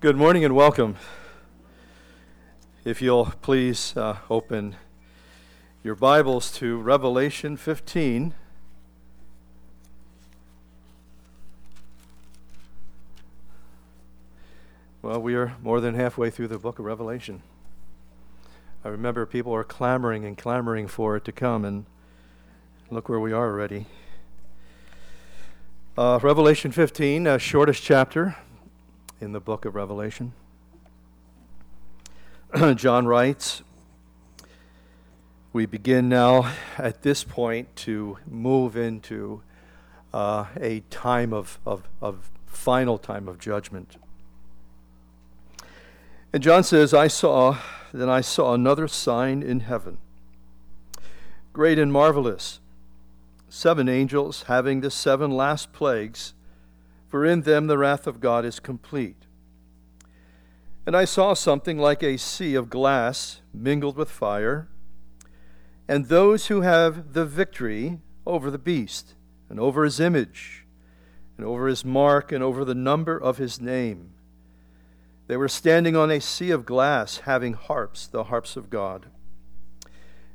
Good morning and welcome. If you'll please uh, open your Bibles to Revelation 15. Well, we are more than halfway through the book of Revelation. I remember people are clamoring and clamoring for it to come, and look where we are already. Uh, Revelation 15, uh, shortest chapter, in the book of Revelation. John writes, We begin now at this point to move into uh, a time of, of, of final time of judgment. And John says, I saw, then I saw another sign in heaven, great and marvelous, seven angels having the seven last plagues for in them the wrath of God is complete. And I saw something like a sea of glass mingled with fire, and those who have the victory over the beast, and over his image, and over his mark, and over the number of his name. They were standing on a sea of glass, having harps, the harps of God.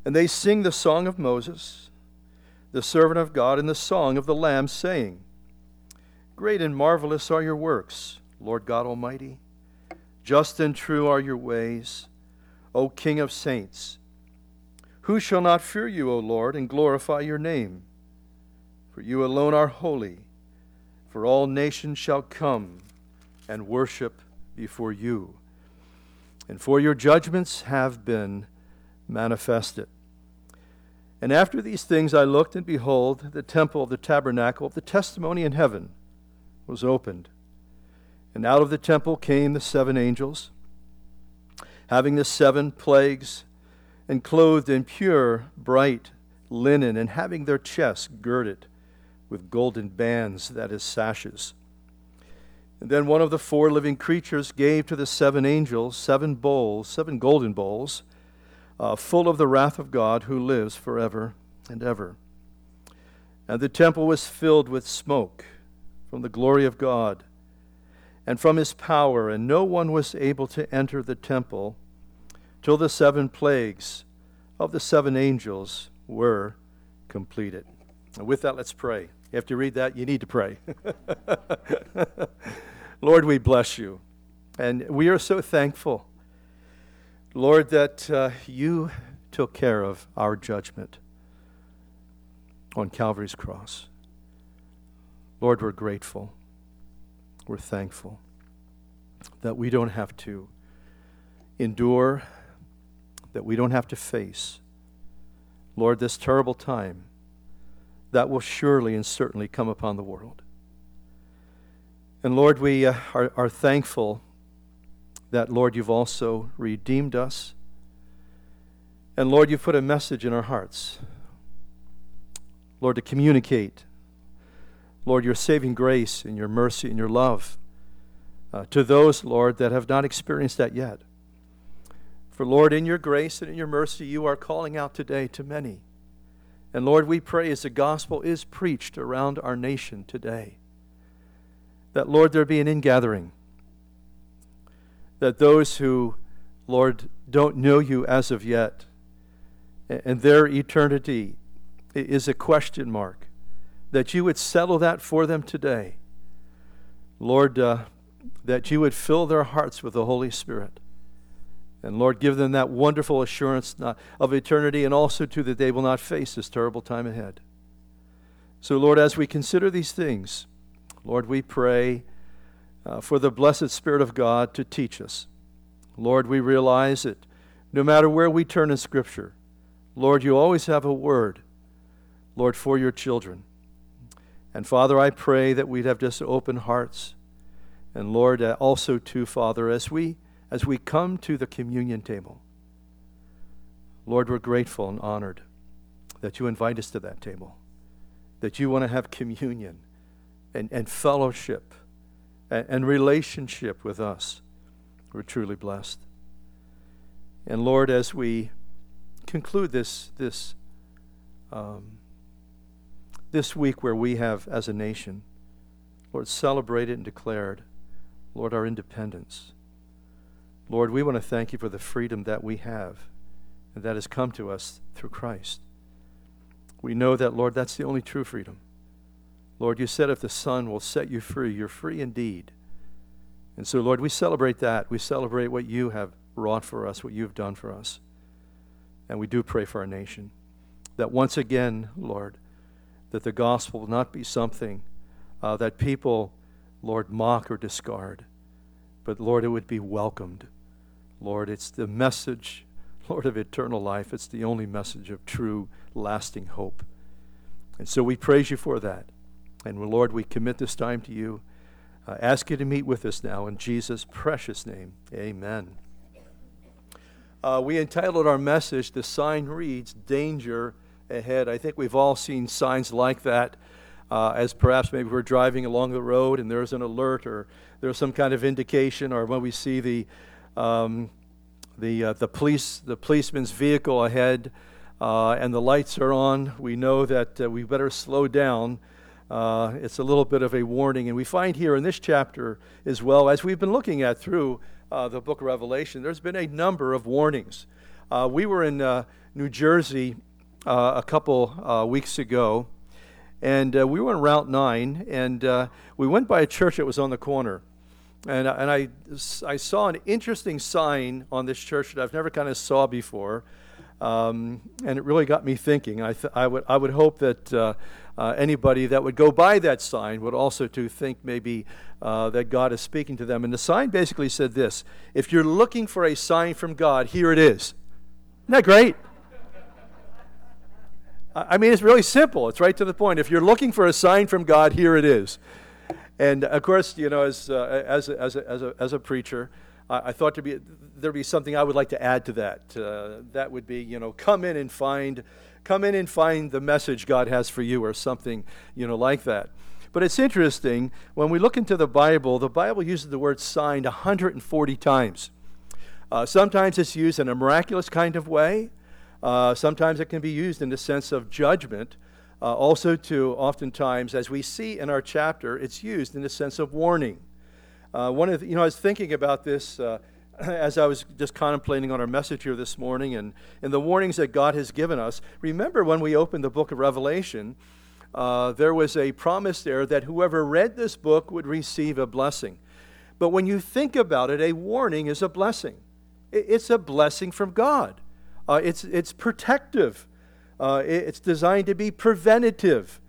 And they sing the song of Moses, the servant of God, and the song of the Lamb, saying, Great and marvelous are your works, Lord God Almighty. Just and true are your ways, O King of saints. Who shall not fear you, O Lord, and glorify your name? For you alone are holy, for all nations shall come and worship before you. And for your judgments have been manifested. And after these things I looked, and behold, the temple of the tabernacle of the testimony in heaven was opened. And out of the temple came the seven angels, having the seven plagues, and clothed in pure, bright linen, and having their chests girded with golden bands, that is, sashes. And then one of the four living creatures gave to the seven angels seven bowls, seven golden bowls, uh, full of the wrath of God who lives forever and ever. And the temple was filled with smoke from the glory of God and from his power, and no one was able to enter the temple till the seven plagues of the seven angels were completed. And with that, let's pray. You have to read that, you need to pray. Lord, we bless you. And we are so thankful, Lord, that uh, you took care of our judgment on Calvary's cross. Lord, we're grateful. We're thankful that we don't have to endure, that we don't have to face, Lord, this terrible time that will surely and certainly come upon the world. And Lord, we uh, are, are thankful that, Lord, you've also redeemed us. And Lord, you've put a message in our hearts. Lord, to communicate Lord, your saving grace and your mercy and your love uh, to those, Lord, that have not experienced that yet. For, Lord, in your grace and in your mercy, you are calling out today to many. And, Lord, we pray as the gospel is preached around our nation today, that, Lord, there be an ingathering. That those who, Lord, don't know you as of yet, and their eternity is a question mark that you would settle that for them today. Lord, uh, that you would fill their hearts with the Holy Spirit. And Lord, give them that wonderful assurance of eternity and also to that they will not face this terrible time ahead. So, Lord, as we consider these things, Lord, we pray uh, for the blessed Spirit of God to teach us. Lord, we realize that no matter where we turn in Scripture, Lord, you always have a word, Lord, for your children. And Father, I pray that we'd have just open hearts. And Lord, uh, also too, Father, as we as we come to the communion table, Lord, we're grateful and honored that you invite us to that table, that you want to have communion and, and fellowship and, and relationship with us. We're truly blessed. And Lord, as we conclude this this um, this week where we have, as a nation, Lord, celebrated and declared, Lord, our independence. Lord, we want to thank you for the freedom that we have and that has come to us through Christ. We know that, Lord, that's the only true freedom. Lord, you said if the Son will set you free, you're free indeed. And so, Lord, we celebrate that. We celebrate what you have wrought for us, what you've done for us. And we do pray for our nation. That once again, Lord, that the gospel will not be something uh, that people, Lord, mock or discard, but Lord, it would be welcomed. Lord, it's the message, Lord, of eternal life. It's the only message of true, lasting hope. And so we praise you for that. And Lord, we commit this time to you. Uh, ask you to meet with us now in Jesus' precious name. Amen. Uh, we entitled our message, The Sign Reads Danger Ahead. I think we've all seen signs like that uh, as perhaps maybe we're driving along the road and there's an alert or there's some kind of indication, or when we see the, um, the, uh, the, police, the policeman's vehicle ahead uh, and the lights are on, we know that uh, we better slow down uh, it's a little bit of a warning. And we find here in this chapter as well, as we've been looking at through uh, the book of Revelation, there's been a number of warnings. We were in New Jersey uh, a couple uh, weeks ago, and we were on Route 9, and we went by a church that was on the corner. And, and I, I saw an interesting sign on this church that I've never kind of saw before. Um, and it really got me thinking. I, th- I, would, I would hope that uh, uh, anybody that would go by that sign would also to think maybe uh, that God is speaking to them. And the sign basically said this If you're looking for a sign from God, here it is. Isn't that great? I mean, it's really simple. It's right to the point. If you're looking for a sign from God, here it is. And of course, you know, as, uh, as, a, as, as, a, as a preacher, I, I thought to be, there'd be something I would like to add to that. Uh, that would be, you know, come in and find come in and find the message God has for you or something, you know, like that. But it's interesting, when we look into the Bible, the Bible uses the word sign 140 times. Uh, sometimes it's used in a miraculous kind of way. Uh, sometimes it can be used in the sense of judgment. Uh, also, to oftentimes, as we see in our chapter, it's used in the sense of warning. Uh, one of the, you know, I was thinking about this uh, as I was just contemplating on our message here this morning and, and the warnings that God has given us, remember when we opened the book of Revelation, uh, there was a promise there that whoever read this book would receive a blessing. But when you think about it, a warning is a blessing. It's a blessing from God. Uh, it's, it's protective. Uh, it's designed to be preventative.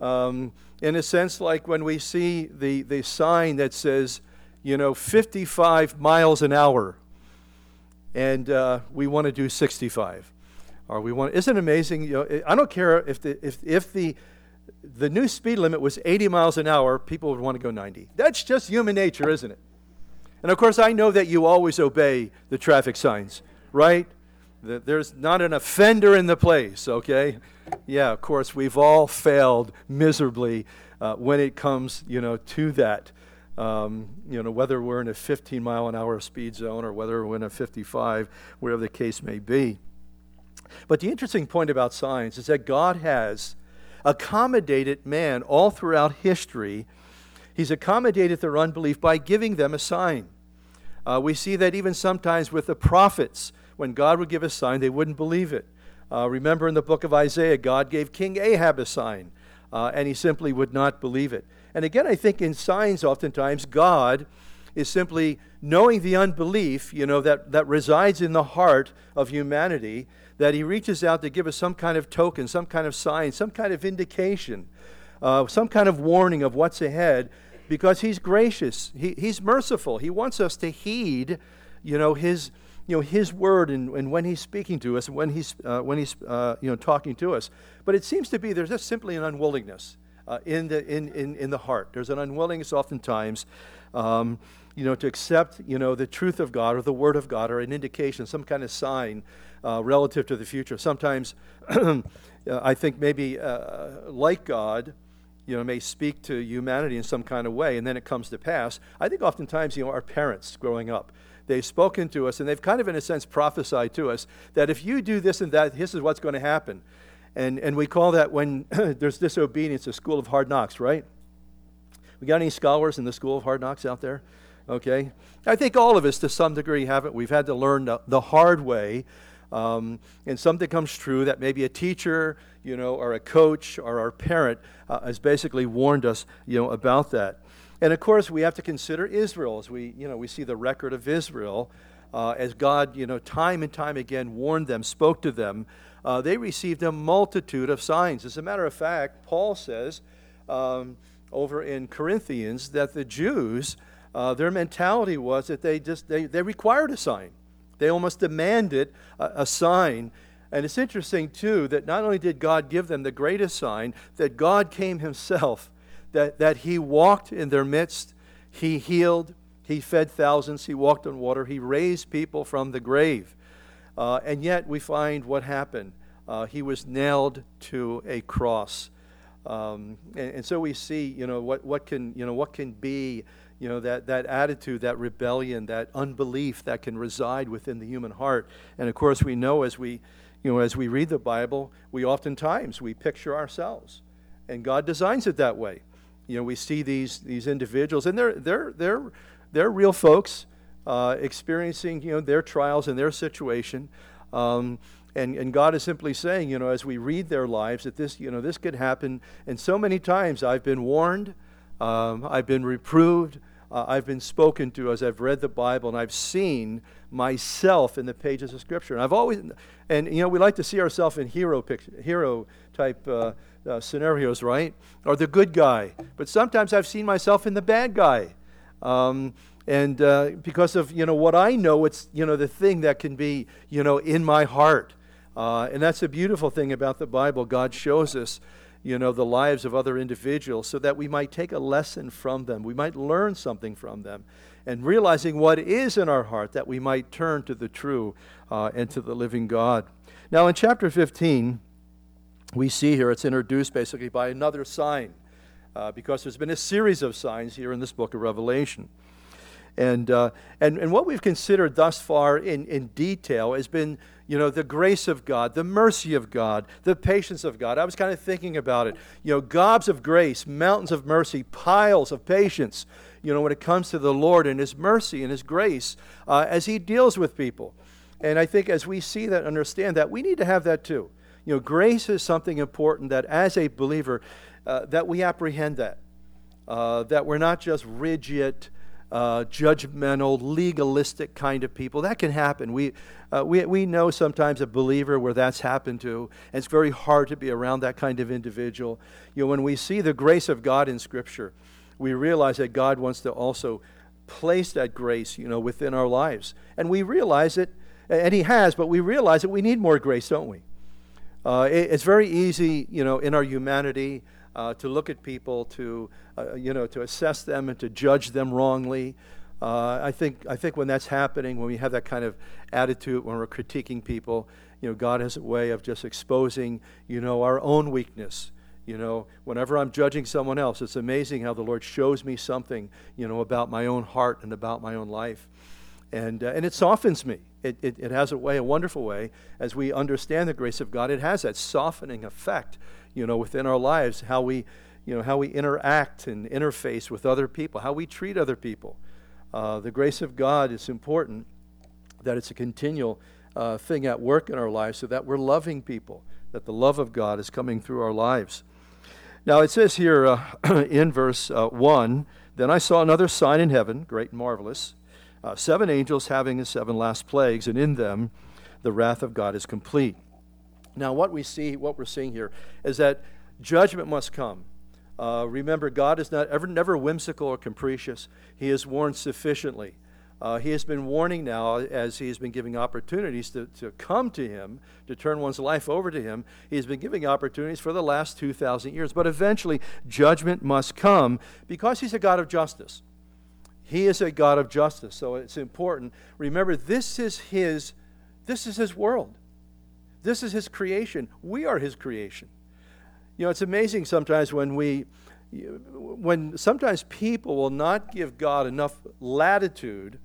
Um, in a sense, like when we see the, the sign that says, you know, 55 miles an hour, and uh, we want to do 65. Or we want, isn't it amazing? You know, I don't care if the, if, if the, the new speed limit was 80 miles an hour, people would want to go 90. That's just human nature, isn't it? And of course, I know that you always obey the traffic signs, right? There's not an offender in the place, okay? Yeah, of course, we've all failed miserably uh, when it comes, you know, to that. Um, you know, whether we're in a 15 mile an hour speed zone or whether we're in a 55, wherever the case may be. But the interesting point about science is that God has accommodated man all throughout history. He's accommodated their unbelief by giving them a sign. Uh, we see that even sometimes with the prophets, when God would give a sign, they wouldn't believe it. Uh, remember in the book of Isaiah, God gave King Ahab a sign, uh, and he simply would not believe it. And again, I think in signs, oftentimes, God is simply knowing the unbelief, you know, that, that resides in the heart of humanity, that He reaches out to give us some kind of token, some kind of sign, some kind of indication, uh, some kind of warning of what's ahead, because He's gracious, he, He's merciful. He wants us to heed, you know, His you know his word and, and when he's speaking to us and when he's uh, when he's uh, you know talking to us but it seems to be there's just simply an unwillingness uh, in, the, in, in, in the heart. There's an unwillingness oftentimes, um, you know, to accept, you know, the truth of God or the word of God or an indication, some kind of sign uh, relative to the future. Sometimes I think maybe uh, like God, you know, may speak to humanity in some kind of way, and then it comes to pass. I think oftentimes, you know, our parents growing up, they've spoken to us and they've kind of, in a sense, prophesied to us that if you do this and that, this is what's going to happen. And, and we call that when there's disobedience a school of hard knocks, right? We got any scholars in the school of hard knocks out there? Okay? I think all of us, to some degree, haven't. We've had to learn the, the hard way. Um, and something comes true that maybe a teacher, you know, or a coach or our parent uh, has basically warned us, you know, about that. And of course, we have to consider Israel as we, you know, we see the record of Israel uh, as God, you know, time and time again warned them, spoke to them. Uh, they received a multitude of signs. As a matter of fact, Paul says um, over in Corinthians that the Jews, uh, their mentality was that they just they, they required a sign. They almost demanded a, a sign. And it's interesting, too, that not only did God give them the greatest sign, that God came Himself, that, that He walked in their midst, He healed, He fed thousands, He walked on water, He raised people from the grave. Uh, and yet we find what happened. Uh, he was nailed to a cross. Um, and, and, so we see, you know, what, what, can, you know, what can be you know that, that attitude that rebellion that unbelief that can reside within the human heart. And of course we know as we you know as we read the bible we oftentimes we picture ourselves. And god designs it that way you know we see these these individuals and they're they're they're they're real folks uh, experiencing you know their trials and their situation um, and, and God is simply saying, you know, as we read their lives, that this, you know, this could happen. And so many times I've been warned, um, I've been reproved, uh, I've been spoken to as I've read the Bible, and I've seen myself in the pages of Scripture. And I've always, and you know, we like to see ourselves in hero picture, hero type uh, uh, scenarios, right? Or the good guy. But sometimes I've seen myself in the bad guy. Um, and uh, because of you know what I know, it's you know the thing that can be you know in my heart, uh, and that's a beautiful thing about the Bible. God shows us you know, the lives of other individuals so that we might take a lesson from them. We might learn something from them. And realizing what is in our heart, that we might turn to the true uh, and to the living God. Now, in chapter 15, we see here it's introduced basically by another sign, uh, because there's been a series of signs here in this book of Revelation. And, uh, and, and what we've considered thus far in, in detail has been you know, the grace of God, the mercy of God, the patience of God. I was kind of thinking about it. You know, gobs of grace, mountains of mercy, piles of patience, you know, when it comes to the Lord and His mercy and His grace uh, as He deals with people. And I think as we see that, understand that, we need to have that too. You know, grace is something important that as a believer, uh, that we apprehend that. Uh, that we're not just rigid, uh, judgmental, legalistic kind of people. That can happen. We, uh, we, we know sometimes a believer where that's happened to, and it's very hard to be around that kind of individual. You know, when we see the grace of God in Scripture, we realize that God wants to also place that grace, you know, within our lives. And we realize it, and He has, but we realize that we need more grace, don't we? Uh, it, it's very easy, you know, in our humanity uh, to look at people, to uh, you know, to assess them and to judge them wrongly. Uh, I think I think when that's happening, when we have that kind of attitude, when we're critiquing people, you know, God has a way of just exposing, you know, our own weakness. You know, whenever I'm judging someone else, it's amazing how the Lord shows me something, you know, about my own heart and about my own life. And, uh, and it softens me. It, it, it has a way, a wonderful way, as we understand the grace of God, it has that softening effect you know, within our lives, how we, you know, how we interact and interface with other people, how we treat other people. Uh, the grace of God is important, that it's a continual uh, thing at work in our lives so that we're loving people, that the love of God is coming through our lives. Now, it says here uh, in verse uh, 1 Then I saw another sign in heaven, great and marvelous, uh, seven angels having the seven last plagues, and in them the wrath of God is complete. Now, what we see, what we're seeing here, is that judgment must come. Uh, remember, God is not ever never whimsical or capricious. He has warned sufficiently. Uh, he has been warning now as he has been giving opportunities to, to come to him, to turn one's life over to him. He has been giving opportunities for the last 2,000 years. But eventually, judgment must come because he's a God of justice. He is a God of justice. So it's important. Remember, this is his, this is his world. This is his creation. We are his creation. You know, it's amazing sometimes when we, when sometimes people will not give God enough latitude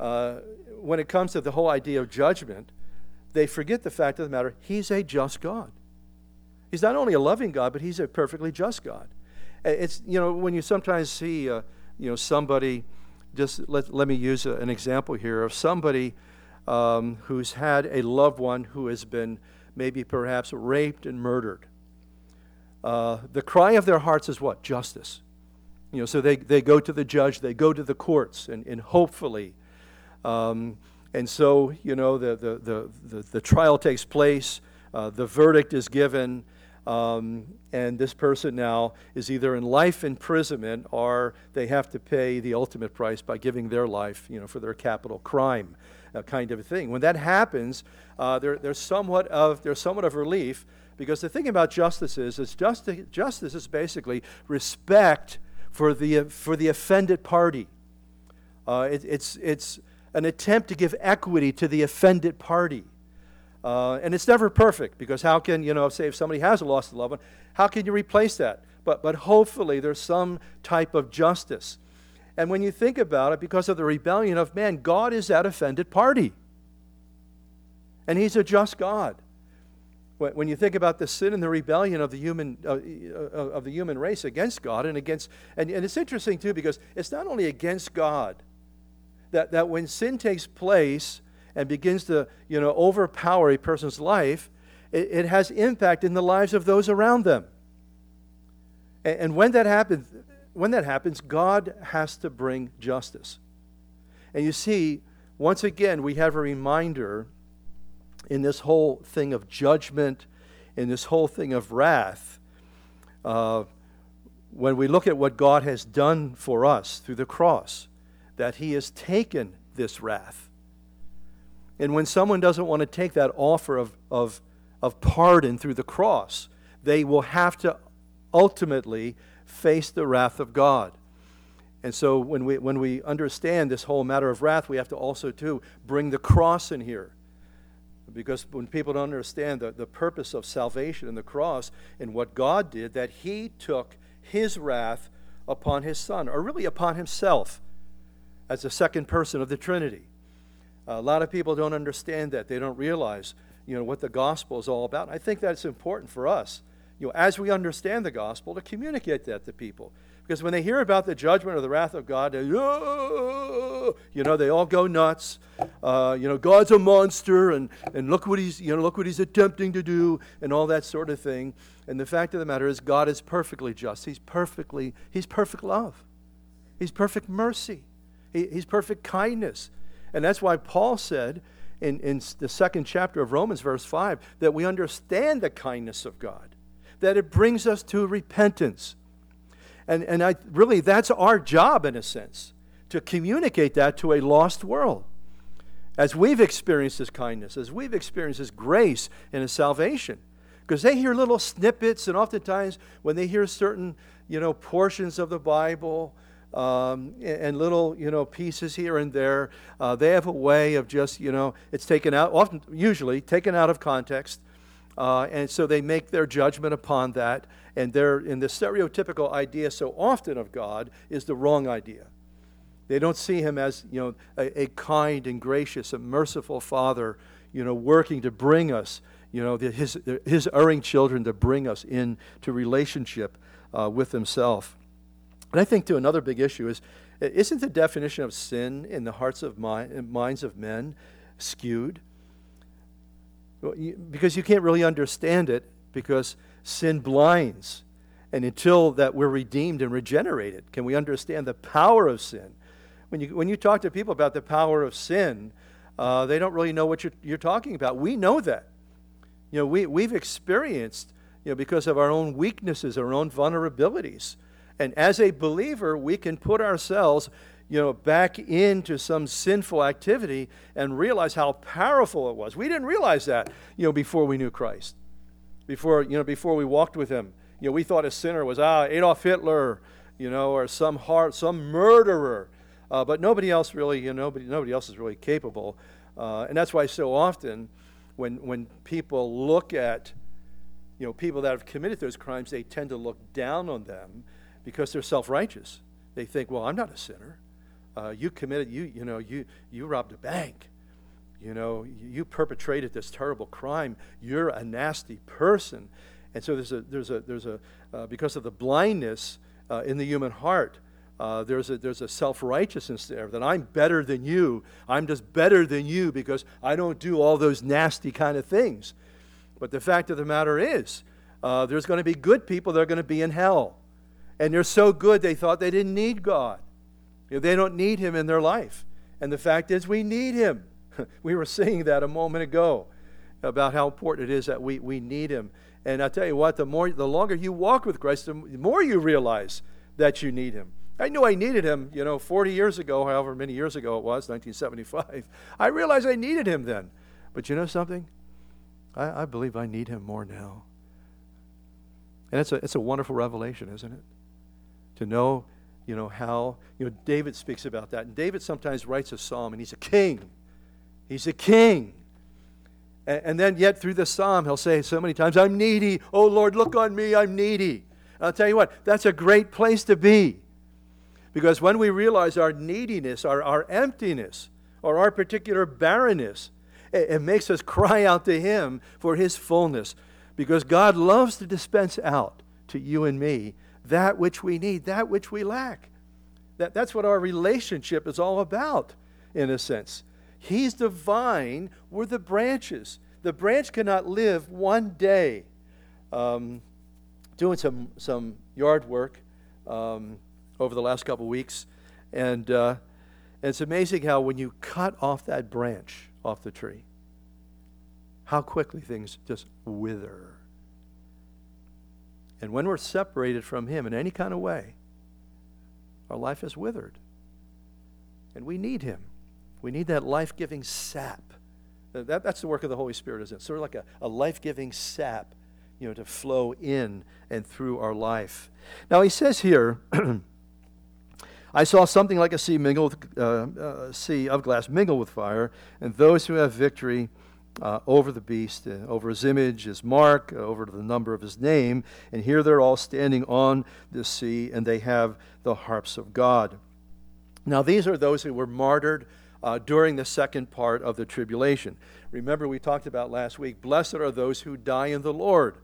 uh, when it comes to the whole idea of judgment, they forget the fact of the matter he's a just God. He's not only a loving God, but he's a perfectly just God. It's, you know, when you sometimes see, uh, you know, somebody just let, let me use a, an example here of somebody um, who's had a loved one who has been maybe perhaps raped and murdered. Uh, the cry of their hearts is what? Justice. You know, so they, they go to the judge, they go to the courts, and, and hopefully, um, and so, you know, the, the, the, the, the trial takes place, uh, the verdict is given, um, and this person now is either in life imprisonment or they have to pay the ultimate price by giving their life, you know, for their capital crime kind of a thing. When that happens, uh, there, there's somewhat of there's somewhat of relief because the thing about justice is, is justice, justice is basically respect for the for the offended party. Uh, it, it's it's an attempt to give equity to the offended party. Uh, and it's never perfect because how can, you know, say if somebody has lost a loved one, how can you replace that? But, but hopefully there's some type of justice. And when you think about it, because of the rebellion of man, God is that offended party. And He's a just God. When you think about the sin and the rebellion of the human, uh, uh, of the human race against God and against, and, and it's interesting too because it's not only against God, that, that when sin takes place, and begins to you know, overpower a person's life, it, it has impact in the lives of those around them. And, and when, that happens, when that happens, God has to bring justice. And you see, once again, we have a reminder in this whole thing of judgment, in this whole thing of wrath. Uh, when we look at what God has done for us through the cross, that He has taken this wrath. And when someone doesn't want to take that offer of, of, of pardon through the cross, they will have to ultimately face the wrath of God. And so when we, when we understand this whole matter of wrath, we have to also, too, bring the cross in here. Because when people don't understand the, the purpose of salvation and the cross and what God did, that He took His wrath upon His Son, or really upon Himself as the second person of the Trinity. A lot of people don't understand that. They don't realize, you know, what the gospel is all about. I think that's important for us, you know, as we understand the gospel, to communicate that to people. Because when they hear about the judgment or the wrath of God, they, oh, you know, they all go nuts. Uh, you know, God's a monster, and, and look what he's, you know, look what he's attempting to do, and all that sort of thing. And the fact of the matter is, God is perfectly just. He's perfectly, he's perfect love. He's perfect mercy. He, he's perfect kindness. And that's why Paul said in, in the second chapter of Romans, verse 5, that we understand the kindness of God, that it brings us to repentance. And, and I, really, that's our job in a sense, to communicate that to a lost world. As we've experienced His kindness, as we've experienced His grace and His salvation. Because they hear little snippets, and oftentimes when they hear certain, you know, portions of the Bible, um, and little you know pieces here and there. Uh, they have a way of just you know it's taken out often usually taken out of context, uh, and so they make their judgment upon that. And they're in the stereotypical idea so often of God is the wrong idea. They don't see him as you know a, a kind and gracious and merciful Father, you know, working to bring us you know his his erring children to bring us into relationship uh, with Himself. And I think, too, another big issue is isn't the definition of sin in the hearts of mind, minds of men skewed? Because you can't really understand it because sin blinds. And until that we're redeemed and regenerated, can we understand the power of sin? When you, when you talk to people about the power of sin, uh, they don't really know what you're, you're talking about. We know that. You know, we, we've experienced, you know, because of our own weaknesses, our own vulnerabilities, and as a believer, we can put ourselves, you know, back into some sinful activity and realize how powerful it was. We didn't realize that, you know, before we knew Christ. Before, you know, before we walked with him. You know, we thought a sinner was ah Adolf Hitler, you know, or some heart, some murderer. Uh, but nobody else really, you know, nobody, nobody else is really capable. Uh, and that's why so often when, when people look at, you know, people that have committed those crimes, they tend to look down on them because they're self-righteous. They think, well, I'm not a sinner. Uh, you committed, you, you know, you, you robbed a bank. You know, you perpetrated this terrible crime. You're a nasty person. And so there's a, there's a, there's a uh, because of the blindness uh, in the human heart, Uh, there's a, there's a self righteousness there that I'm better than you. I'm just better than you because I don't do all those nasty kind of things. But the fact of the matter is, uh, there's going to be good people that are going to be in hell. And they're so good they thought they didn't need God. They don't need Him in their life. And the fact is, we need Him. we were saying that a moment ago about how important it is that we, we need Him. And I tell you what, the more the longer you walk with Christ, the more you realize that you need Him. I knew I needed Him, you know, 40 years ago, however many years ago it was, 1975. I realized I needed Him then. But you know something? I, I believe I need Him more now. And it's a, it's a wonderful revelation, isn't it? To know, you know, how, you know, David speaks about that. And David sometimes writes a psalm, and he's a king. He's a king. And, and then, yet, through the psalm, he'll say so many times, I'm needy. Oh, Lord, look on me. I'm needy. And I'll tell you what, that's a great place to be. Because when we realize our neediness, our, our emptiness, or our particular barrenness, it, it makes us cry out to Him for His fullness. Because God loves to dispense out to you and me that which we need, that which we lack. That, that's what our relationship is all about, in a sense. He's the vine, we're the branches. The branch cannot live one day. Um, doing some, some yard work um, over the last couple weeks, and, uh, and it's amazing how when you cut off that branch off the tree, how quickly things just wither. And when we're separated from Him in any kind of way, our life is withered. And we need Him. We need that life giving sap. That, that's the work of the Holy Spirit, isn't it? Sort of like a, a life giving sap, you know, to flow in and through our life. Now, he says here, I saw something like a sea mingled, uh, uh, sea of glass mingle with fire, and those who have victory uh, over the beast, uh, over his image, his mark, uh, over the number of his name. And here they're all standing on the sea, and they have the harps of God. Now, these are those who were martyred uh, during the second part of the tribulation. Remember, we talked about last week blessed are those who die in the Lord.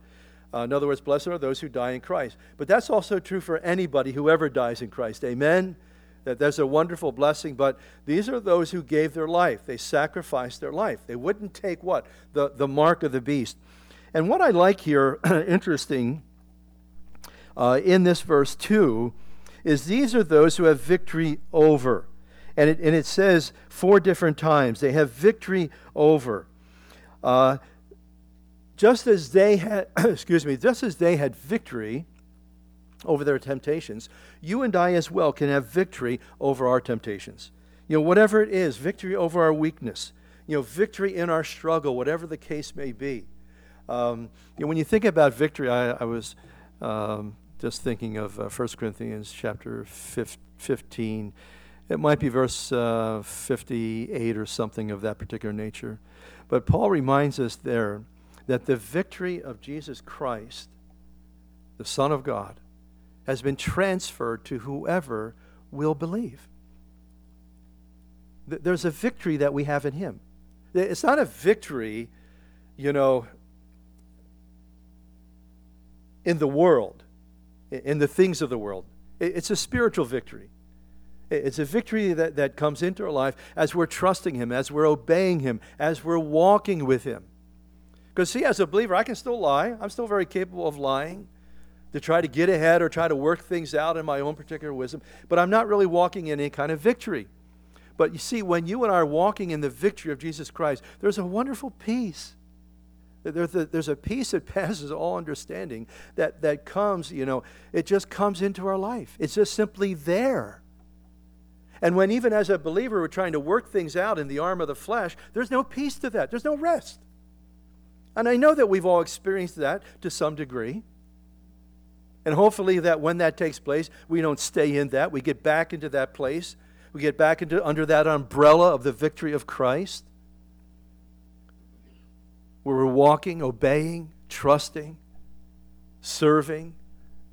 Uh, in other words, blessed are those who die in Christ. But that's also true for anybody who ever dies in Christ. Amen? That there's a wonderful blessing. But these are those who gave their life. They sacrificed their life. They wouldn't take what? The, the mark of the beast. And what I like here, interesting, uh, in this verse 2, is these are those who have victory over. And it, and it says four different times they have victory over. Uh, just as they had, excuse me, just as they had victory over their temptations, you and I as well can have victory over our temptations. You know, whatever it is, victory over our weakness, you know, victory in our struggle, whatever the case may be. Um, you know, when you think about victory, I, I was um, just thinking of uh, 1 Corinthians chapter 15 it might be verse uh, 58 or something of that particular nature. But Paul reminds us there that the victory of Jesus Christ, the Son of God, has been transferred to whoever will believe. There's a victory that we have in Him. It's not a victory, you know, in the world, in the things of the world. It's a spiritual victory. It's a victory that, that comes into our life as we're trusting Him, as we're obeying Him, as we're walking with Him. Because, see, as a believer, I can still lie. I'm still very capable of lying to try to get ahead or try to work things out in my own particular wisdom, but I'm not really walking in any kind of victory. But you see, when you and I are walking in the victory of Jesus Christ, there's a wonderful peace. There's a, peace that passes all understanding that, that comes, you know, it just comes into our life. It's just simply there. And when, even as a believer, we're trying to work things out in the arm of the flesh, there's no peace to that. There's no rest. And I know that we've all experienced that to some degree. And hopefully, that when that takes place, we don't stay in that. We get back into that place. We get back into under that umbrella of the victory of Christ, where we're walking, obeying, trusting, serving,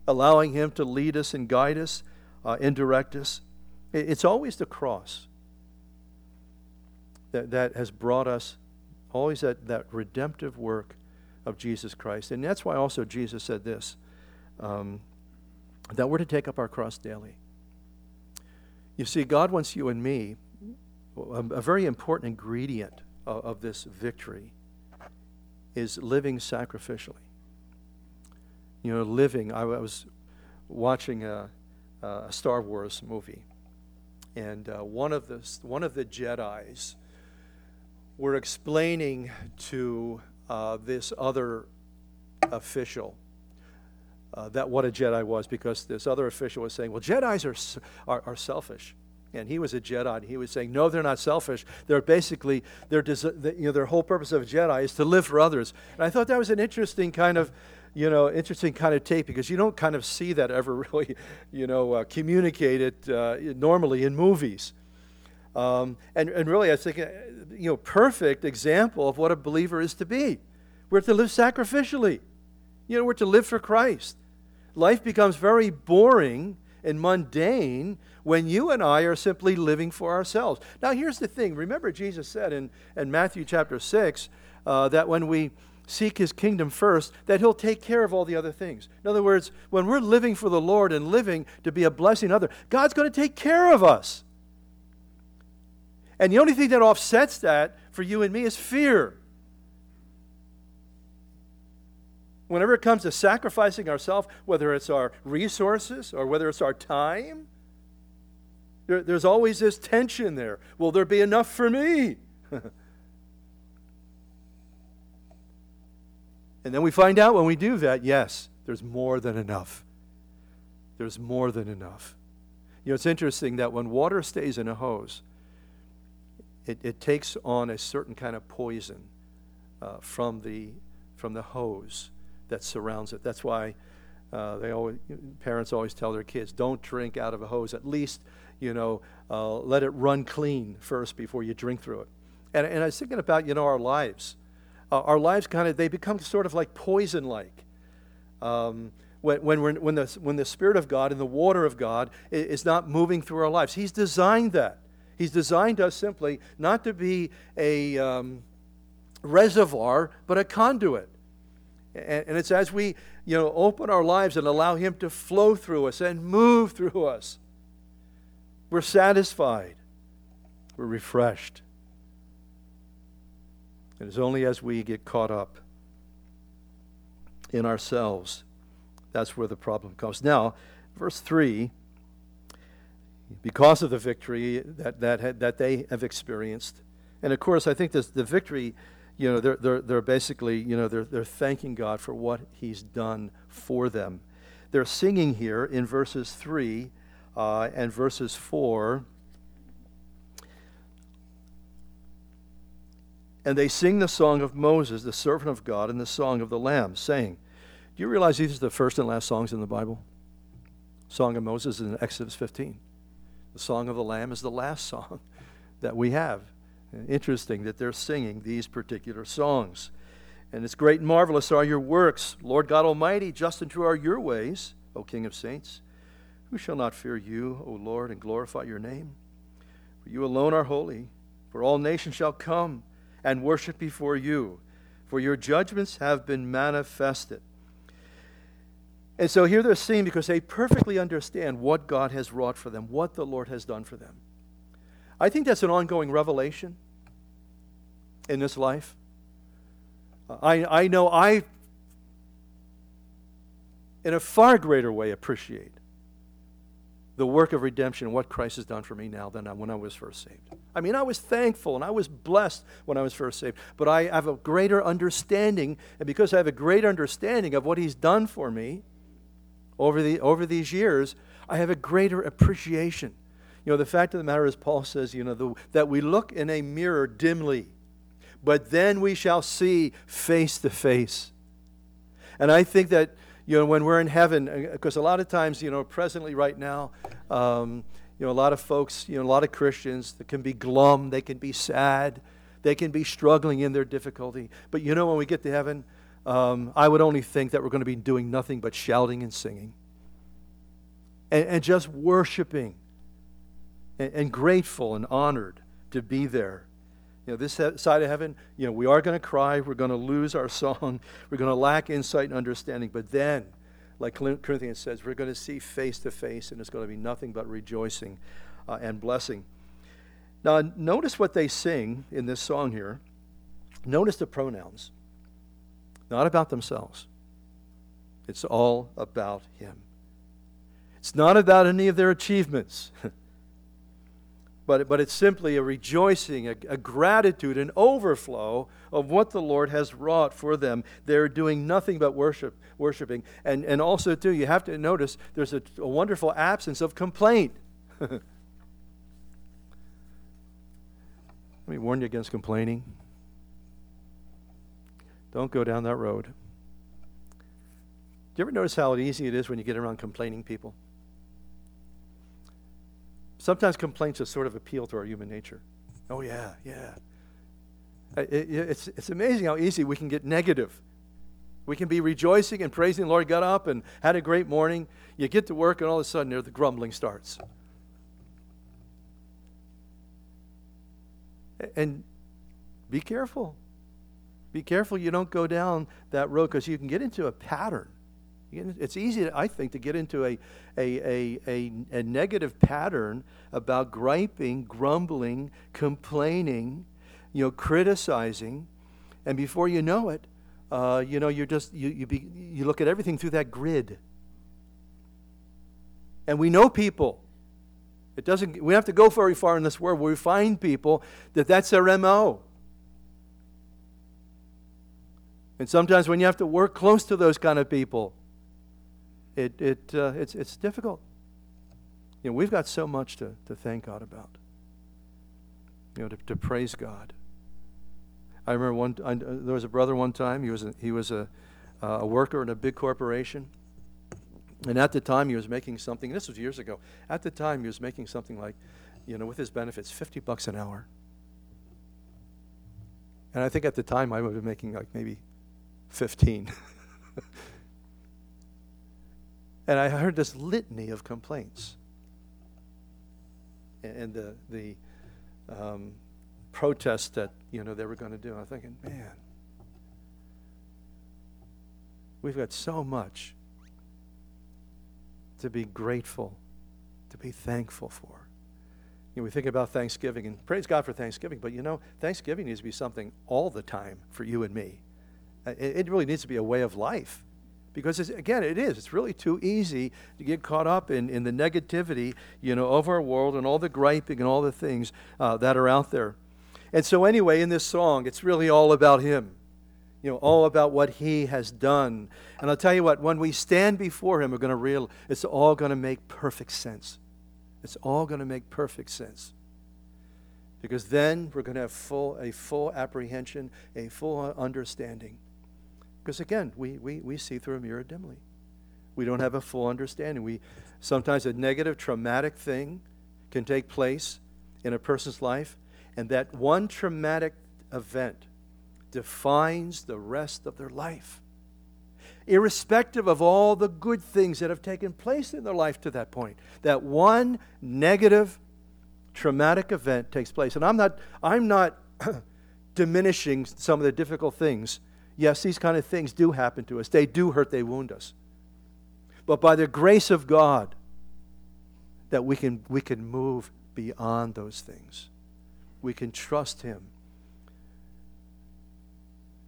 allowing Him to lead us and guide us uh, and direct us. It's always the cross that, that has brought us, always that, that redemptive work of Jesus Christ. And that's why also Jesus said this um, that we're to take up our cross daily. You see, God wants you and me, a, a very important ingredient of, of this victory is living sacrificially. You know, living, I, I was watching a, a, Star Wars movie, and uh, one, of the, one of the Jedi's were explaining to uh, this other official uh, that what a Jedi was because this other official was saying, well, Jedi's are, are, are selfish. And he was a Jedi, and he was saying, no, they're not selfish. They're basically, they're, you know, their whole purpose of a Jedi is to live for others. And I thought that was an interesting kind of, you know, interesting kind of tape because you don't kind of see that ever really, you know, uh, communicated uh, normally in movies. Um, and, and really, I think, you know, perfect example of what a believer is to be. We're to live sacrificially. You know, we're to live for Christ. Life becomes very boring and mundane when you and I are simply living for ourselves. Now, here's the thing. Remember, Jesus said in, in Matthew chapter 6 uh, that when we seek his kingdom first, that he'll take care of all the other things. In other words, when we're living for the Lord and living to be a blessing to others, God's going to take care of us. And the only thing that offsets that for you and me is fear. Whenever it comes to sacrificing ourselves, whether it's our resources or whether it's our time, there, there's always this tension there. Will there be enough for me? and then we find out when we do that, yes, there's more than enough. There's more than enough. You know, it's interesting that when water stays in a hose, it, it takes on a certain kind of poison uh, from, the, from the hose that surrounds it. That's why uh, they always, parents always tell their kids, don't drink out of a hose. At least, you know, uh, let it run clean first before you drink through it. And, and I was thinking about, you know, our lives. Uh, our lives kind of, they become sort of like poison-like. Um, when, when, when, the, when the Spirit of God and the water of God is not moving through our lives. He's designed that. He's designed us simply not to be a um, reservoir, but a conduit. And, it's as we, you know, open our lives and allow Him to flow through us and move through us, we're satisfied, we're refreshed. It is only as we get caught up in ourselves that's where the problem comes. Now, verse 3 because of the victory that, that, that they have experienced, and of course, I think this, the victory you know, they're, they're, they're basically, you know, they're, they're thanking God for what he's done for them. They're singing here in verses 3 uh, and verses 4. And they sing the song of Moses, the servant of God, and the song of the Lamb, saying, Do you realize these are the first and last songs in the Bible? Song of Moses is in Exodus 15. The song of the Lamb is the last song that we have. Interesting that they're singing these particular songs. And it's great and marvelous are your works, Lord God Almighty, just and true are your ways, O King of saints. Who shall not fear you, O Lord, and glorify your name? For you alone are holy, for all nations shall come and worship before you, for your judgments have been manifested. And so here they're singing because they perfectly understand what God has wrought for them, what the Lord has done for them. I think that's an ongoing revelation in this life. I, I know I, in a far greater way, appreciate the work of redemption and what Christ has done for me now than when I was first saved. I mean, I was thankful and I was blessed when I was first saved, but I have a greater understanding, and because I have a greater understanding of what He's done for me over, the, over these years, I have a greater appreciation you know, the fact of the matter is, Paul says, you know, the, that we look in a mirror dimly, but then we shall see face to face. And I think that, you know, when we're in heaven, because uh, a lot of times, you know, presently right now, um, you know, a lot of folks, you know, a lot of Christians that can be glum, they can be sad, they can be struggling in their difficulty. But you know, when we get to heaven, um, I would only think that we're going to be doing nothing but shouting and singing and, and just worshiping and, and grateful and honored to be there. You know, this side of heaven, you know, we are going to cry. We're going to lose our song. We're going to lack insight and understanding. But then, like Corinthians says, we're going to see face to face, and it's going to be nothing but rejoicing uh, and blessing. Now, notice what they sing in this song here. Notice the pronouns, not about themselves. It's all about Him. It's not about any of their achievements, but, but it's simply a rejoicing, a, a gratitude, an overflow of what the Lord has wrought for them. They're doing nothing but worship, worshiping. And, and also, too, you have to notice there's a, a wonderful absence of complaint. Let me warn you against complaining. Don't go down that road. Do you ever notice how easy it is when you get around complaining people? Sometimes complaints just sort of appeal to our human nature. Oh, yeah, yeah. It, it, it's, it's amazing how easy we can get negative. We can be rejoicing and praising the Lord, got up and had a great morning. You get to work, and all of a sudden, there the grumbling starts. And be careful. Be careful you don't go down that road because you can get into a pattern. It's easy, I think, to get into a, a, a, a, negative pattern about griping, grumbling, complaining, you know, criticizing, and before you know it, uh, you know, you're just you you, be, you look at everything through that grid. And we know people. It doesn't. We have to go very far in this world where we find people that that's their mo. And sometimes when you have to work close to those kind of people, it, it, uh, it's, it's difficult. You know, we've got so much to, to thank God about, you know, to, to praise God. I remember one, I, there was a brother one time, he was, a, he was a, uh, a worker in a big corporation. And at the time, he was making something, this was years ago, at the time, he was making something like, you know, with his benefits, 50 bucks an hour. And I think at the time, I would have been making like maybe 15. and I heard this litany of complaints. And the, the um, protest that, you know, they were going to do. I'm thinking, man, we've got so much to be grateful, to be thankful for. You know, we think about Thanksgiving, and praise God for Thanksgiving, but you know, Thanksgiving needs to be something all the time for you and me. Uh, it, really needs to be a way of life. Because, again, it is. It's really too easy to get caught up in, in the negativity, you know, of our world and all the griping and all the things uh, that are out there. And so, anyway, in this song, it's really all about Him. You know, all about what He has done. And I'll tell you what, when we stand before Him, we're going to realize it's all going to make perfect sense. It's all going to make perfect sense because then we're going to have full, a full apprehension, a full understanding because again, we, we, we see through a mirror dimly. We don't have a full understanding. We sometimes a negative, traumatic thing can take place in a person's life, and that one traumatic event defines the rest of their life. Irrespective of all the good things that have taken place in their life to that point, that one negative, traumatic event takes place. And I'm not, I'm not diminishing some of the difficult things Yes, these kind of things do happen to us. They do hurt, they wound us. But by the grace of God, that we can, we can move beyond those things. We can trust Him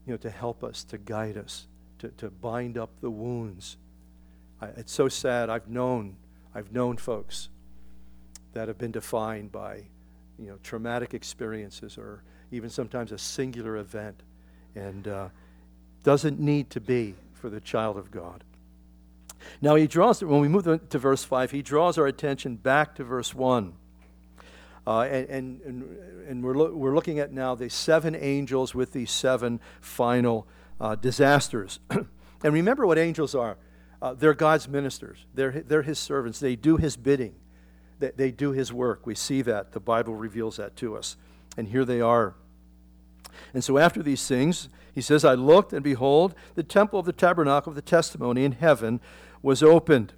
you know, to help us, to guide us, to, to bind up the wounds. I, it's so sad. I've known, I've known folks that have been defined by you know, traumatic experiences or even sometimes a singular event. And uh, doesn't need to be for the child of God. Now, he draws, when we move to verse 5, he draws our attention back to verse 1. Uh, and, and, and we're, lo- we're looking at now the seven angels with these seven final uh, disasters. and remember what angels are uh, they're God's ministers, they're, they're his servants, they do his bidding, they, they do his work. We see that. The Bible reveals that to us. And here they are. And so, after these things, he says, I looked, and behold, the temple of the tabernacle of the testimony in heaven was opened.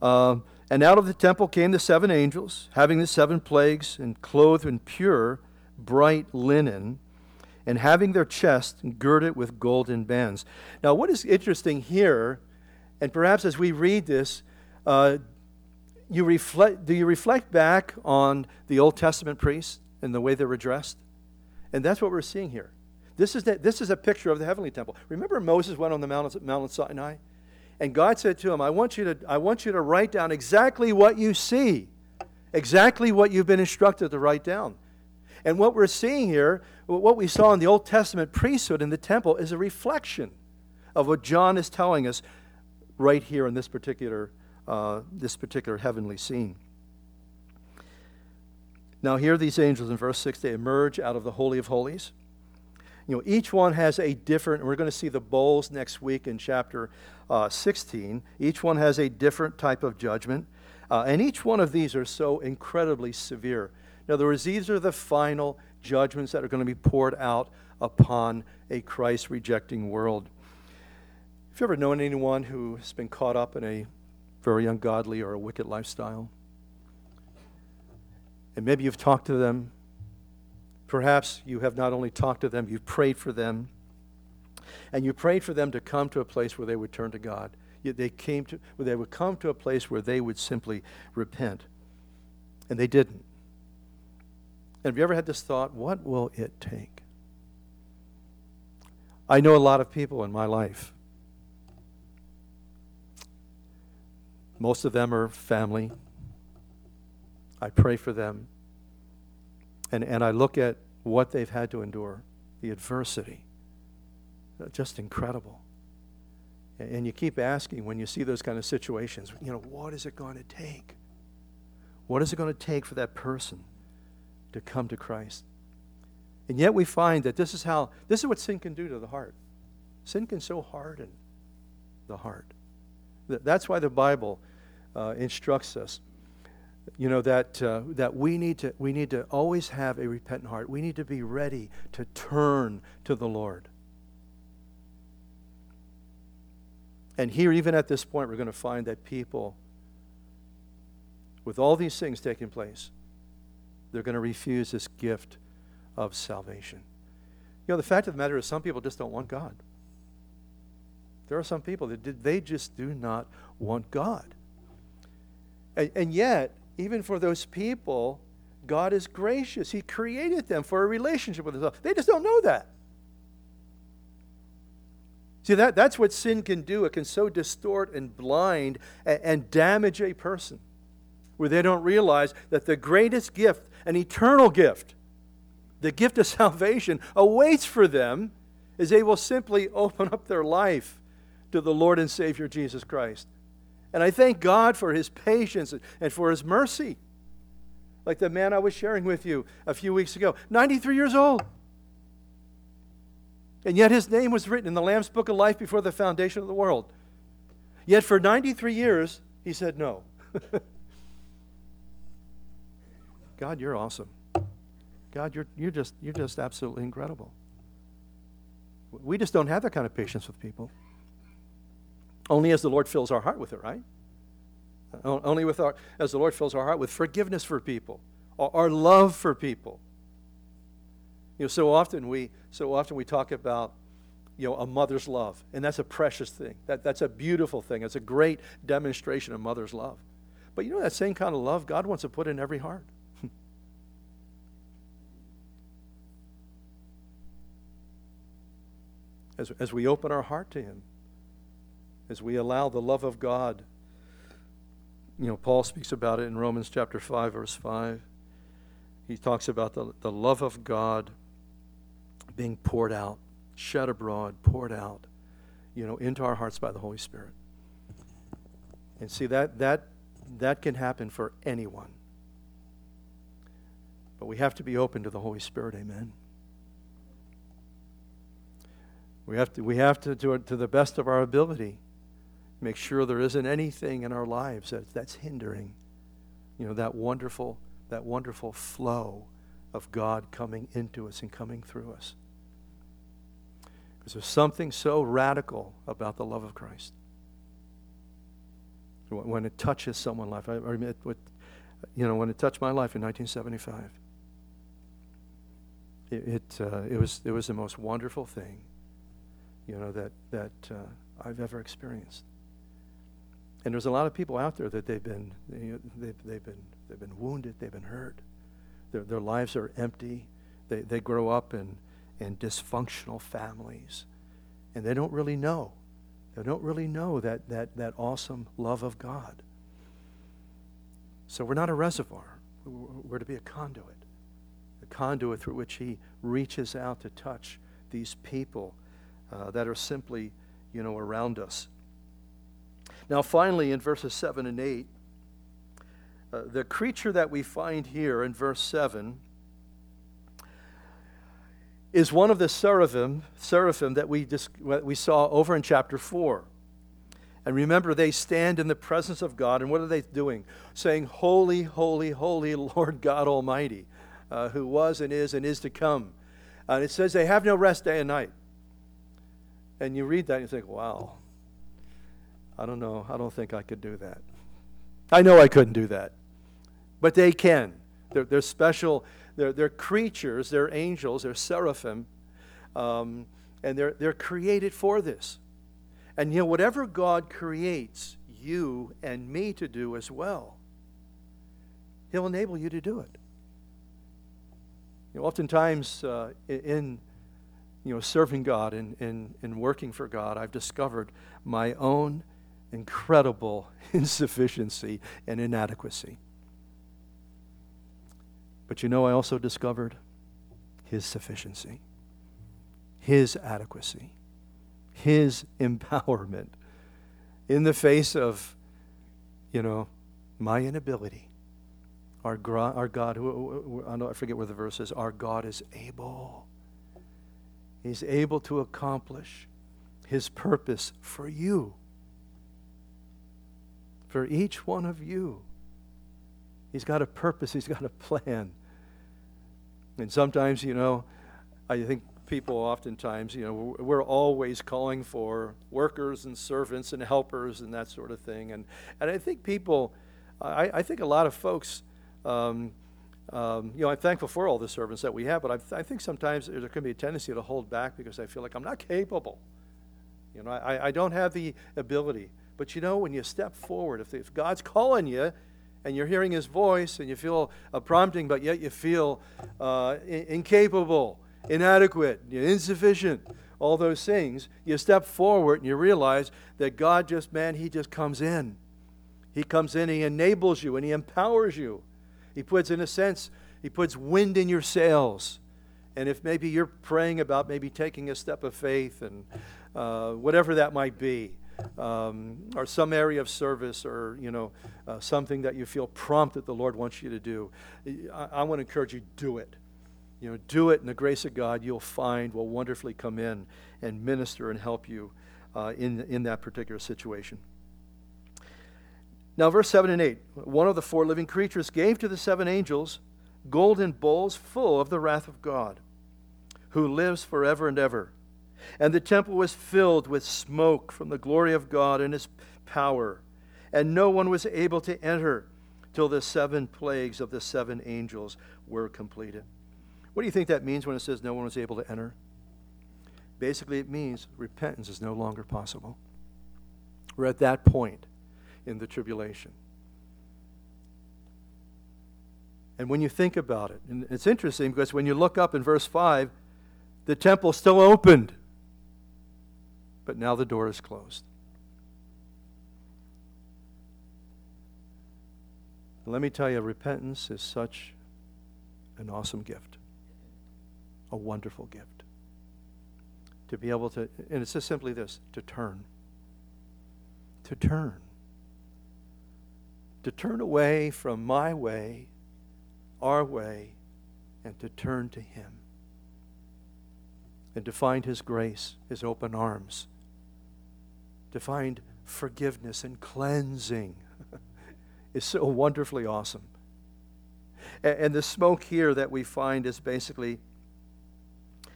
Uh, and out of the temple came the seven angels, having the seven plagues, and clothed in pure, bright linen, and having their chests girded with golden bands. Now, what is interesting here, and perhaps as we read this, uh, you reflect, do you reflect back on the Old Testament priests and the way they were dressed? And that's what we're seeing here. This is, the, this is a picture of the heavenly temple. Remember Moses went on the mountain, Mount Sinai? And God said to him, I want, you to, I want you to write down exactly what you see, exactly what you've been instructed to write down. And what we're seeing here, what we saw in the Old Testament priesthood in the temple, is a reflection of what John is telling us right here in this particular, uh, this particular heavenly scene. Now, here these angels in verse 6, they emerge out of the Holy of Holies. You know, each one has a different, we're going to see the bowls next week in chapter uh, 16. Each one has a different type of judgment. Uh, and each one of these are so incredibly severe. In other words, these are the final judgments that are going to be poured out upon a Christ rejecting world. Have you ever known anyone who has been caught up in a very ungodly or a wicked lifestyle? And maybe you've talked to them. Perhaps you have not only talked to them, you've prayed for them. And you prayed for them to come to a place where they would turn to God. They came to, they would come to a place where they would simply repent. And they didn't. And have you ever had this thought, what will it take? I know a lot of people in my life. Most of them are family. I pray for them. And, and I look at what they've had to endure, the adversity. Uh, just incredible. And you keep asking when you see those kind of situations, you know, what is it going to take? What is it going to take for that person to come to Christ. And yet we find that this is how, this is what sin can do to the heart. Sin can so harden the heart. That's why the Bible uh, instructs us, you know, that, uh, that we, need to, we need to always have a repentant heart. We need to be ready to turn to the Lord. And here, even at this point, we're going to find that people, with all these things taking place, they're going to refuse this gift of salvation. You know, the fact of the matter is, some people just don't want God. There are some people that they just do not want God. And, and yet, even for those people, God is gracious. He created them for a relationship with Himself. They just don't know that. See, that, that's what sin can do. It can so distort and blind and, and damage a person where they don't realize that the greatest gift, an eternal gift, the gift of salvation, awaits for them as they will simply open up their life to the Lord and Savior Jesus Christ. And I thank God for his patience and for his mercy. Like the man I was sharing with you a few weeks ago, 93 years old. And yet his name was written in the Lamb's Book of Life before the foundation of the world. Yet for 93 years, he said no. God, you're awesome. God, you're, you're, just, you're just absolutely incredible. We just don't have that kind of patience with people. Only as the Lord fills our heart with it, right? Only with our, as the Lord fills our heart with forgiveness for people, our love for people. You know, so often we, so often we talk about, you know, a mother's love, and that's a precious thing. That, that's a beautiful thing. It's a great demonstration of mother's love. But you know that same kind of love God wants to put in every heart. as, as we open our heart to Him, as we allow the love of God. You know, Paul speaks about it in Romans chapter 5, verse 5. He talks about the, the love of God being poured out, shed abroad, poured out, you know, into our hearts by the Holy Spirit. And see, that, that, that can happen for anyone. But we have to be open to the Holy Spirit, amen. We have to, we have to do it to the best of our ability. Make sure there isn't anything in our lives that, that's hindering, you know, that wonderful, that wonderful flow of God coming into us and coming through us. Because there's something so radical about the love of Christ. When it touches someone's life, I, I you know, when it touched my life in 1975, it, it, uh, it, was, it was the most wonderful thing you know, that, that uh, I've ever experienced. And there's a lot of people out there that they've been, you know, they've, they've, been, they've been wounded, they've been hurt. Their, their lives are empty. They, they grow up in, in dysfunctional families. And they don't really know. They don't really know that, that, that awesome love of God. So we're not a reservoir. We're to be a conduit, a conduit through which He reaches out to touch these people uh, that are simply, you know, around us. Now, finally, in verses 7 and 8, uh, the creature that we find here in verse 7 is one of the seraphim, seraphim that we, just, we saw over in chapter 4. And remember, they stand in the presence of God, and what are they doing? Saying, Holy, holy, holy Lord God Almighty, uh, who was and is and is to come. And it says they have no rest day and night. And you read that and you think, wow, I don't know. I don't think I could do that. I know I couldn't do that. But they can. They're, they're special, they're, they're creatures, they're angels, they're seraphim, um, and they're, they're created for this. And you know, whatever God creates you and me to do as well, He'll enable you to do it. You know, oftentimes uh, in you know, serving God and, and, and working for God, I've discovered my own incredible insufficiency and inadequacy. But you know, I also discovered His sufficiency, His adequacy, His empowerment in the face of, you know, my inability. Our, our God, who I forget where the verse is, our God is able. He's able to accomplish His purpose for you for each one of you. He's got a purpose, He's got a plan. And sometimes, you know, I think people oftentimes, you know, we're always calling for workers and servants and helpers and that sort of thing. And, and I think people, I, I think a lot of folks, um, um, you know, I'm thankful for all the servants that we have, but I, I think sometimes there can be a tendency to hold back because I feel like I'm not capable. You know, I, I don't have the ability. But you know, when you step forward, if, if God's calling you and you're hearing His voice and you feel a prompting, but yet you feel uh, in- incapable, inadequate, insufficient, all those things, you step forward and you realize that God just, man, He just comes in. He comes in, He enables you, and He empowers you. He puts, in a sense, He puts wind in your sails. And if maybe you're praying about maybe taking a step of faith and uh, whatever that might be, um, or some area of service or you know uh, something that you feel prompt that the lord wants you to do I, I want to encourage you do it. You know do it in the grace of god you'll find will wonderfully come in and minister and help you uh, in, in that particular situation. Now verse 7 and 8 one of the four living creatures gave to the seven angels golden bowls full of the wrath of god who lives forever and ever and the temple was filled with smoke from the glory of God and his power. And no one was able to enter till the seven plagues of the seven angels were completed. What do you think that means when it says no one was able to enter? Basically, it means repentance is no longer possible. We're at that point in the tribulation. And when you think about it, and it's interesting because when you look up in verse 5, the temple still opened but now the door is closed. Let me tell you, repentance is such an awesome gift, a wonderful gift. To be able to, and it's just simply this to turn. To turn. To turn away from my way, our way, and to turn to Him. And to find His grace, His open arms to find forgiveness and cleansing is so wonderfully awesome. And, and, the smoke here that we find is basically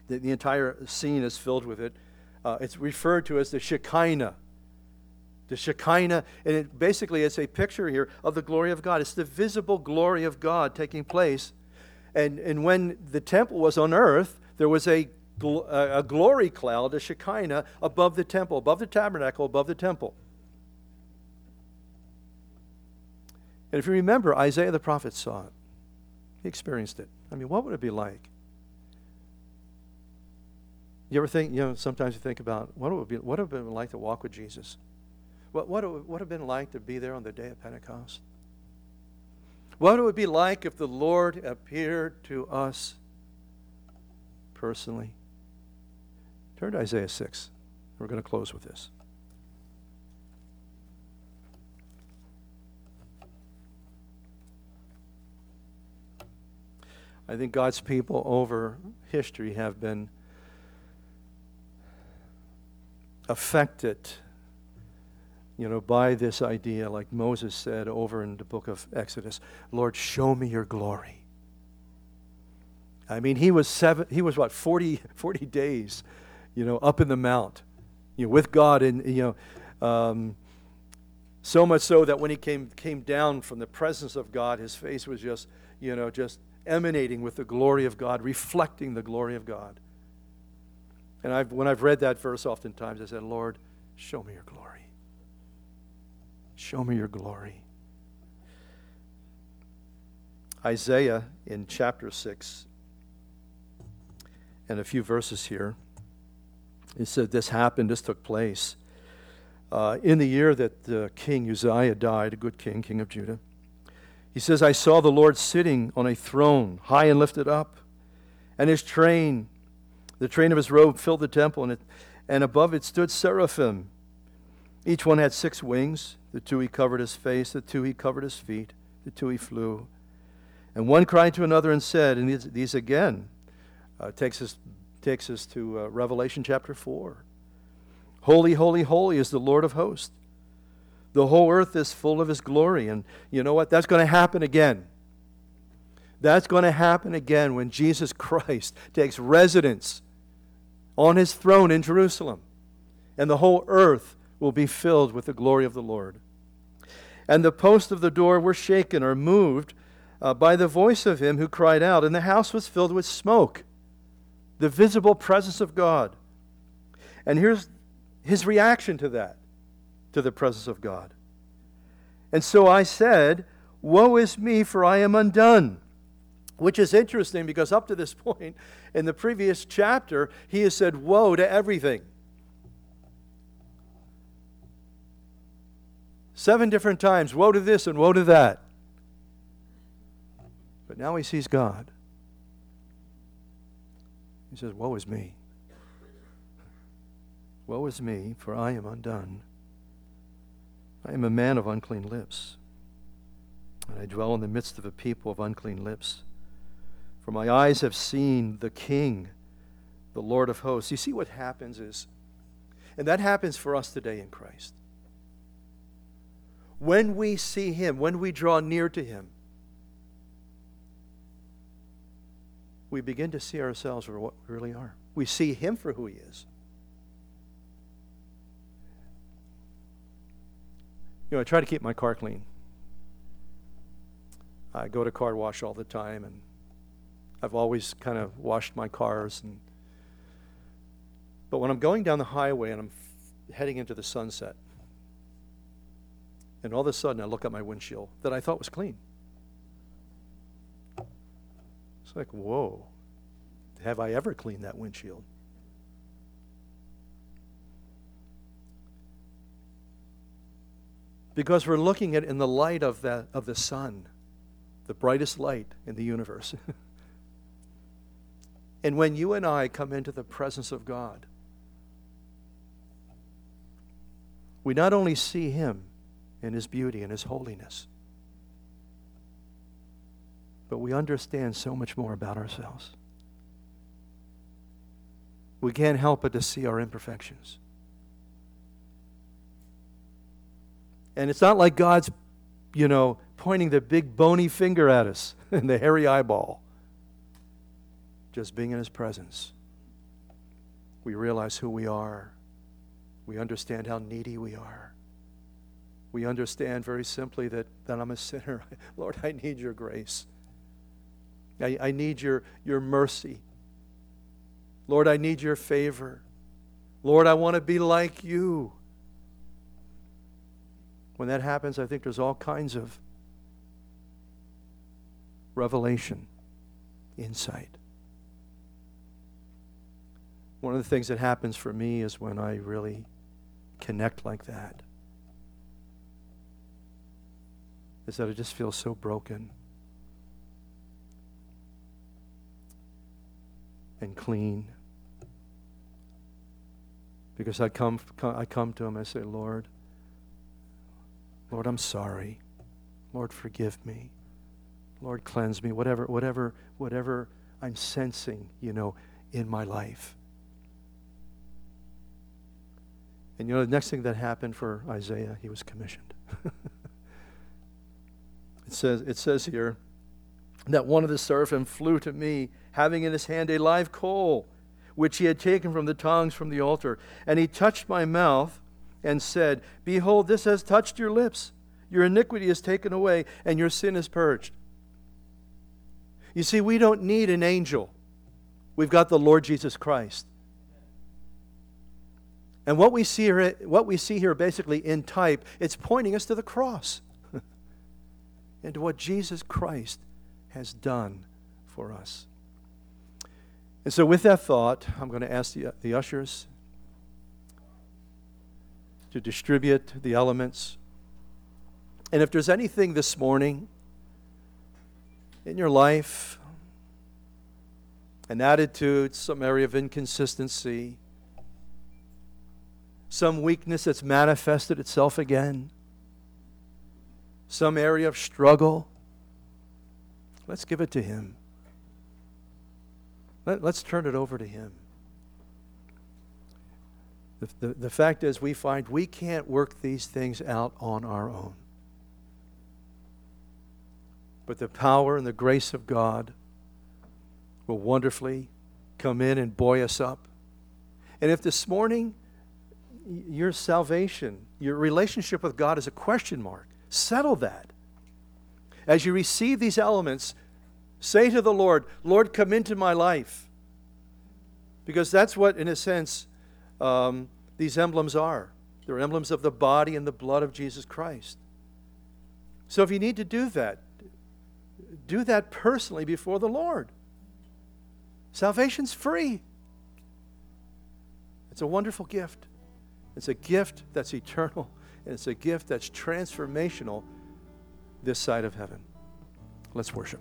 the, the entire scene is filled with it. Uh, it's referred to as the Shekinah. The Shekinah, and it basically it's a picture here of the glory of God. It's the visible glory of God taking place. And, and when the temple was on earth, there was a Uh, a glory cloud, a Shekinah, above the temple, above the tabernacle, above the temple. And if you remember, Isaiah the prophet saw it, he experienced it. I mean, what would it be like? You ever think, you know, sometimes you think about what it would be, what would have been like to walk with Jesus? What, what, what would it have been like to be there on the day of Pentecost? What would it would be like if the Lord appeared to us personally? Turn to Isaiah 6. We're going to close with this. I think God's people over history have been affected, you know, by this idea, like Moses said over in the book of Exodus, Lord, show me your glory. I mean, he was seven, he was what, 40, 40 days, you know, up in the mount, you know, with God and, you know, um, so much so that when he came, came down from the presence of God, his face was just, you know, just emanating with the glory of God, reflecting the glory of God. And I've, when I've read that verse, oftentimes I said, Lord, show me your glory. Show me your glory. Isaiah in chapter 6, and a few verses here, it said this happened, this took place. Uh, in the year that uh, King Uzziah died, a good king, king of Judah, he says, I saw the Lord sitting on a throne, high and lifted up, and his train, the train of his robe, filled the temple, and, it, and above it stood seraphim. Each one had six wings. The two he covered his face, the two he covered his feet, the two he flew. And one cried to another and said, and these, these again uh, takes, us, takes us to uh, Revelation chapter 4 Holy, holy, holy is the Lord of hosts. The whole earth is full of his glory. And you know what? That's going to happen again. That's going to happen again when Jesus Christ takes residence on his throne in Jerusalem. And the whole earth will be filled with the glory of the Lord. And the posts of the door were shaken or moved uh, by the voice of him who cried out, and the house was filled with smoke, the visible presence of God. And here's his reaction to that to the presence of God. And so I said, Woe is me, for I am undone. Which is interesting because up to this point in the previous chapter, he has said, Woe to everything. Seven different times, woe to this and woe to that. But now he sees God. He says, Woe is me. Woe is me, for I am undone. I am a man of unclean lips, and I dwell in the midst of a people of unclean lips. For my eyes have seen the King, the Lord of hosts. You see what happens is, and that happens for us today in Christ. When we see Him, when we draw near to Him, we begin to see ourselves for what we really are. We see Him for who He is. you know, I try to keep my car clean. I go to car wash all the time, and I've always kind of washed my cars. And but when I'm going down the highway and I'm f- heading into the sunset, and all of a sudden I look at my windshield that I thought was clean. It's like, whoa, have I ever cleaned that windshield? because we're looking at it in the light of the, of the sun, the brightest light in the universe. and when you and I come into the presence of God, we not only see Him in His beauty and His holiness, but we understand so much more about ourselves. We can't help but to see our imperfections. And it's not like God's, you know, pointing the big bony finger at us and the hairy eyeball. Just being in His presence, we realize who we are. We understand how needy we are. We understand very simply that, that I'm a sinner. Lord, I need your grace. I, I need your, your mercy. Lord, I need your favor. Lord, I want to be like you when that happens, I think there's all kinds of revelation, insight. One of the things that happens for me is when I really connect like that, is that I just feel so broken and clean. Because I come, I come to him, I say, Lord, Lord, I'm sorry. Lord, forgive me. Lord, cleanse me. Whatever, whatever, whatever I'm sensing, you know, in my life. And you know, the next thing that happened for Isaiah, he was commissioned. it says, it says here that one of the seraphim flew to me, having in his hand a live coal, which he had taken from the tongs from the altar. And he touched my mouth and said, Behold, this has touched your lips. Your iniquity is taken away, and your sin is purged. You see, we don't need an angel. We've got the Lord Jesus Christ. And what we see here, what we see here basically in type, it's pointing us to the cross and to what Jesus Christ has done for us. And so, with that thought, I'm going to ask the, the ushers to distribute the elements. And if there's anything this morning in your life, an attitude, some area of inconsistency, some weakness that's manifested itself again, some area of struggle, let's give it to Him. Let, us turn it over to Him. The, the, the fact is, we find we can't work these things out on our own. But the power and the grace of God will wonderfully come in and buoy us up. And if this morning your salvation, your relationship with God is a question mark, settle that. As you receive these elements, say to the Lord, Lord, come into my life. Because that's what, in a sense, um, these emblems are. They're emblems of the body and the blood of Jesus Christ. So if you need to do that, do that personally before the Lord. Salvation's free. It's a wonderful gift. It's a gift that's eternal, and it's a gift that's transformational this side of heaven. Let's worship.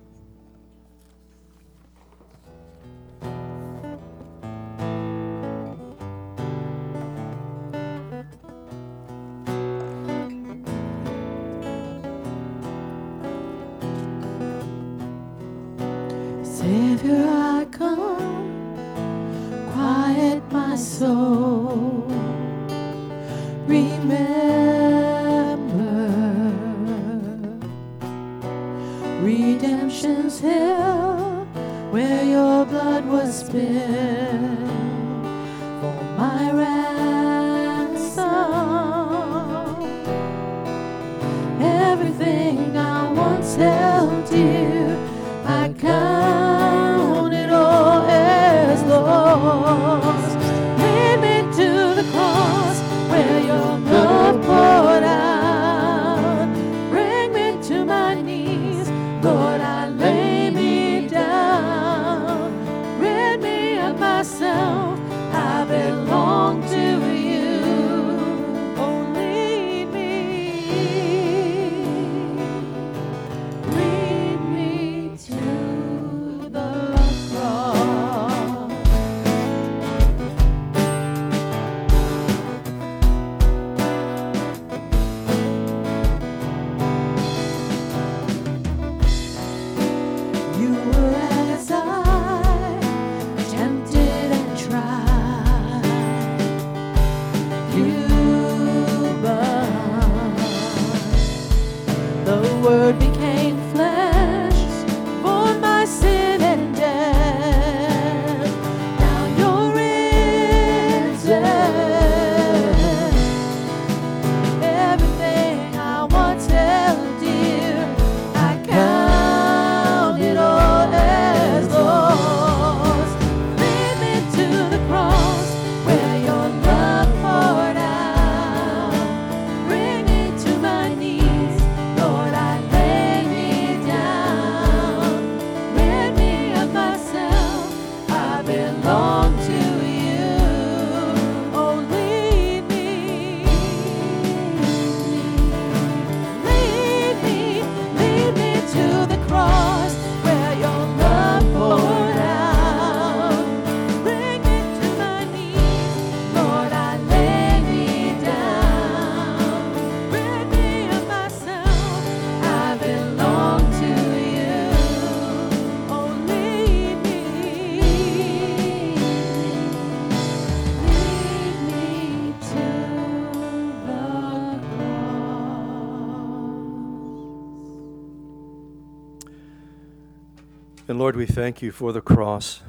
And Lord, we thank you for the cross.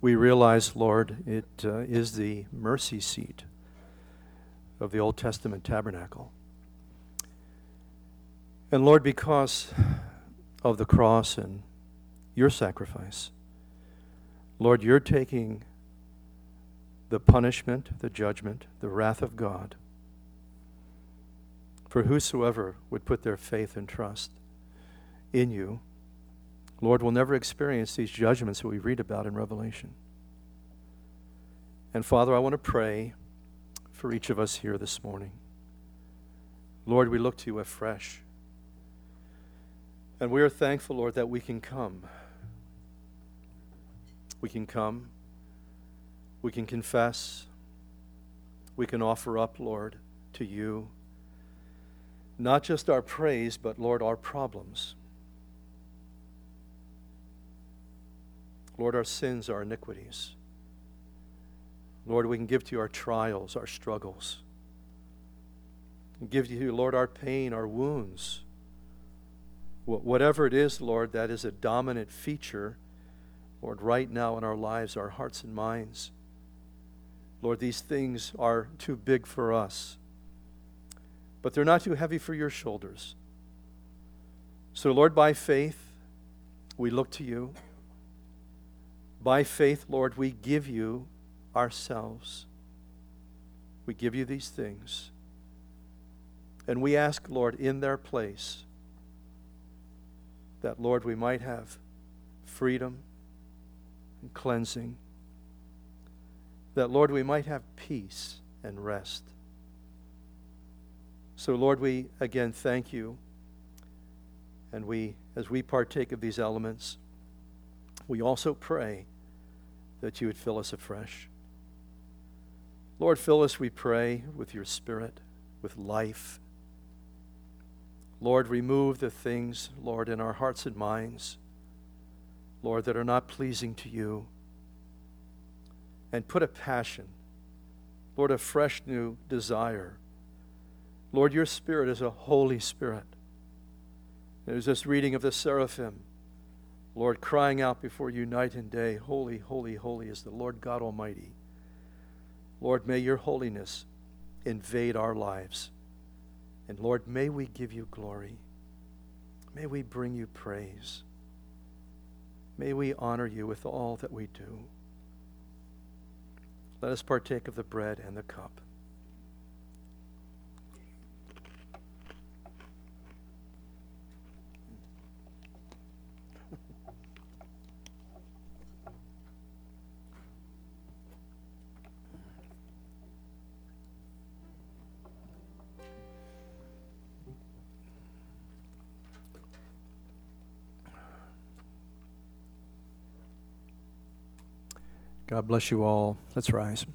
We realize, Lord, it uh, is the mercy seat of the Old Testament tabernacle. And Lord, because of the cross and your sacrifice, Lord, you're taking the punishment, the judgment, the wrath of God for whosoever would put their faith and trust in you, Lord, will never experience these judgments that we read about in Revelation. And Father, I want to pray for each of us here this morning. Lord, we look to you afresh. And we are thankful, Lord, that we can come. We can come. We can confess. We can offer up, Lord, to you not just our praise, but, Lord, our problems. Lord, our sins, our iniquities. Lord, we can give to you our trials, our struggles. Give to you, Lord, our pain, our wounds. Whatever it is, Lord, that is a dominant feature, Lord, right now in our lives, our hearts and minds. Lord, these things are too big for us but they're not too heavy for your shoulders. So, Lord, by faith, we look to you. By faith, Lord, we give you ourselves. We give you these things. And we ask, Lord, in their place, that, Lord, we might have freedom and cleansing. That, Lord, we might have peace and rest. So, Lord, we again thank you. And we, as we partake of these elements, we also pray that you would fill us afresh. Lord, fill us, we pray, with your spirit, with life. Lord, remove the things, Lord, in our hearts and minds, Lord, that are not pleasing to you. And put a passion, Lord, a fresh new desire Lord, your spirit is a Holy Spirit. There's this reading of the seraphim, Lord, crying out before you night and day, Holy, holy, holy is the Lord God Almighty. Lord, may your holiness invade our lives. And Lord, may we give you glory. May we bring you praise. May we honor you with all that we do. Let us partake of the bread and the cup. God bless you all. Let's rise.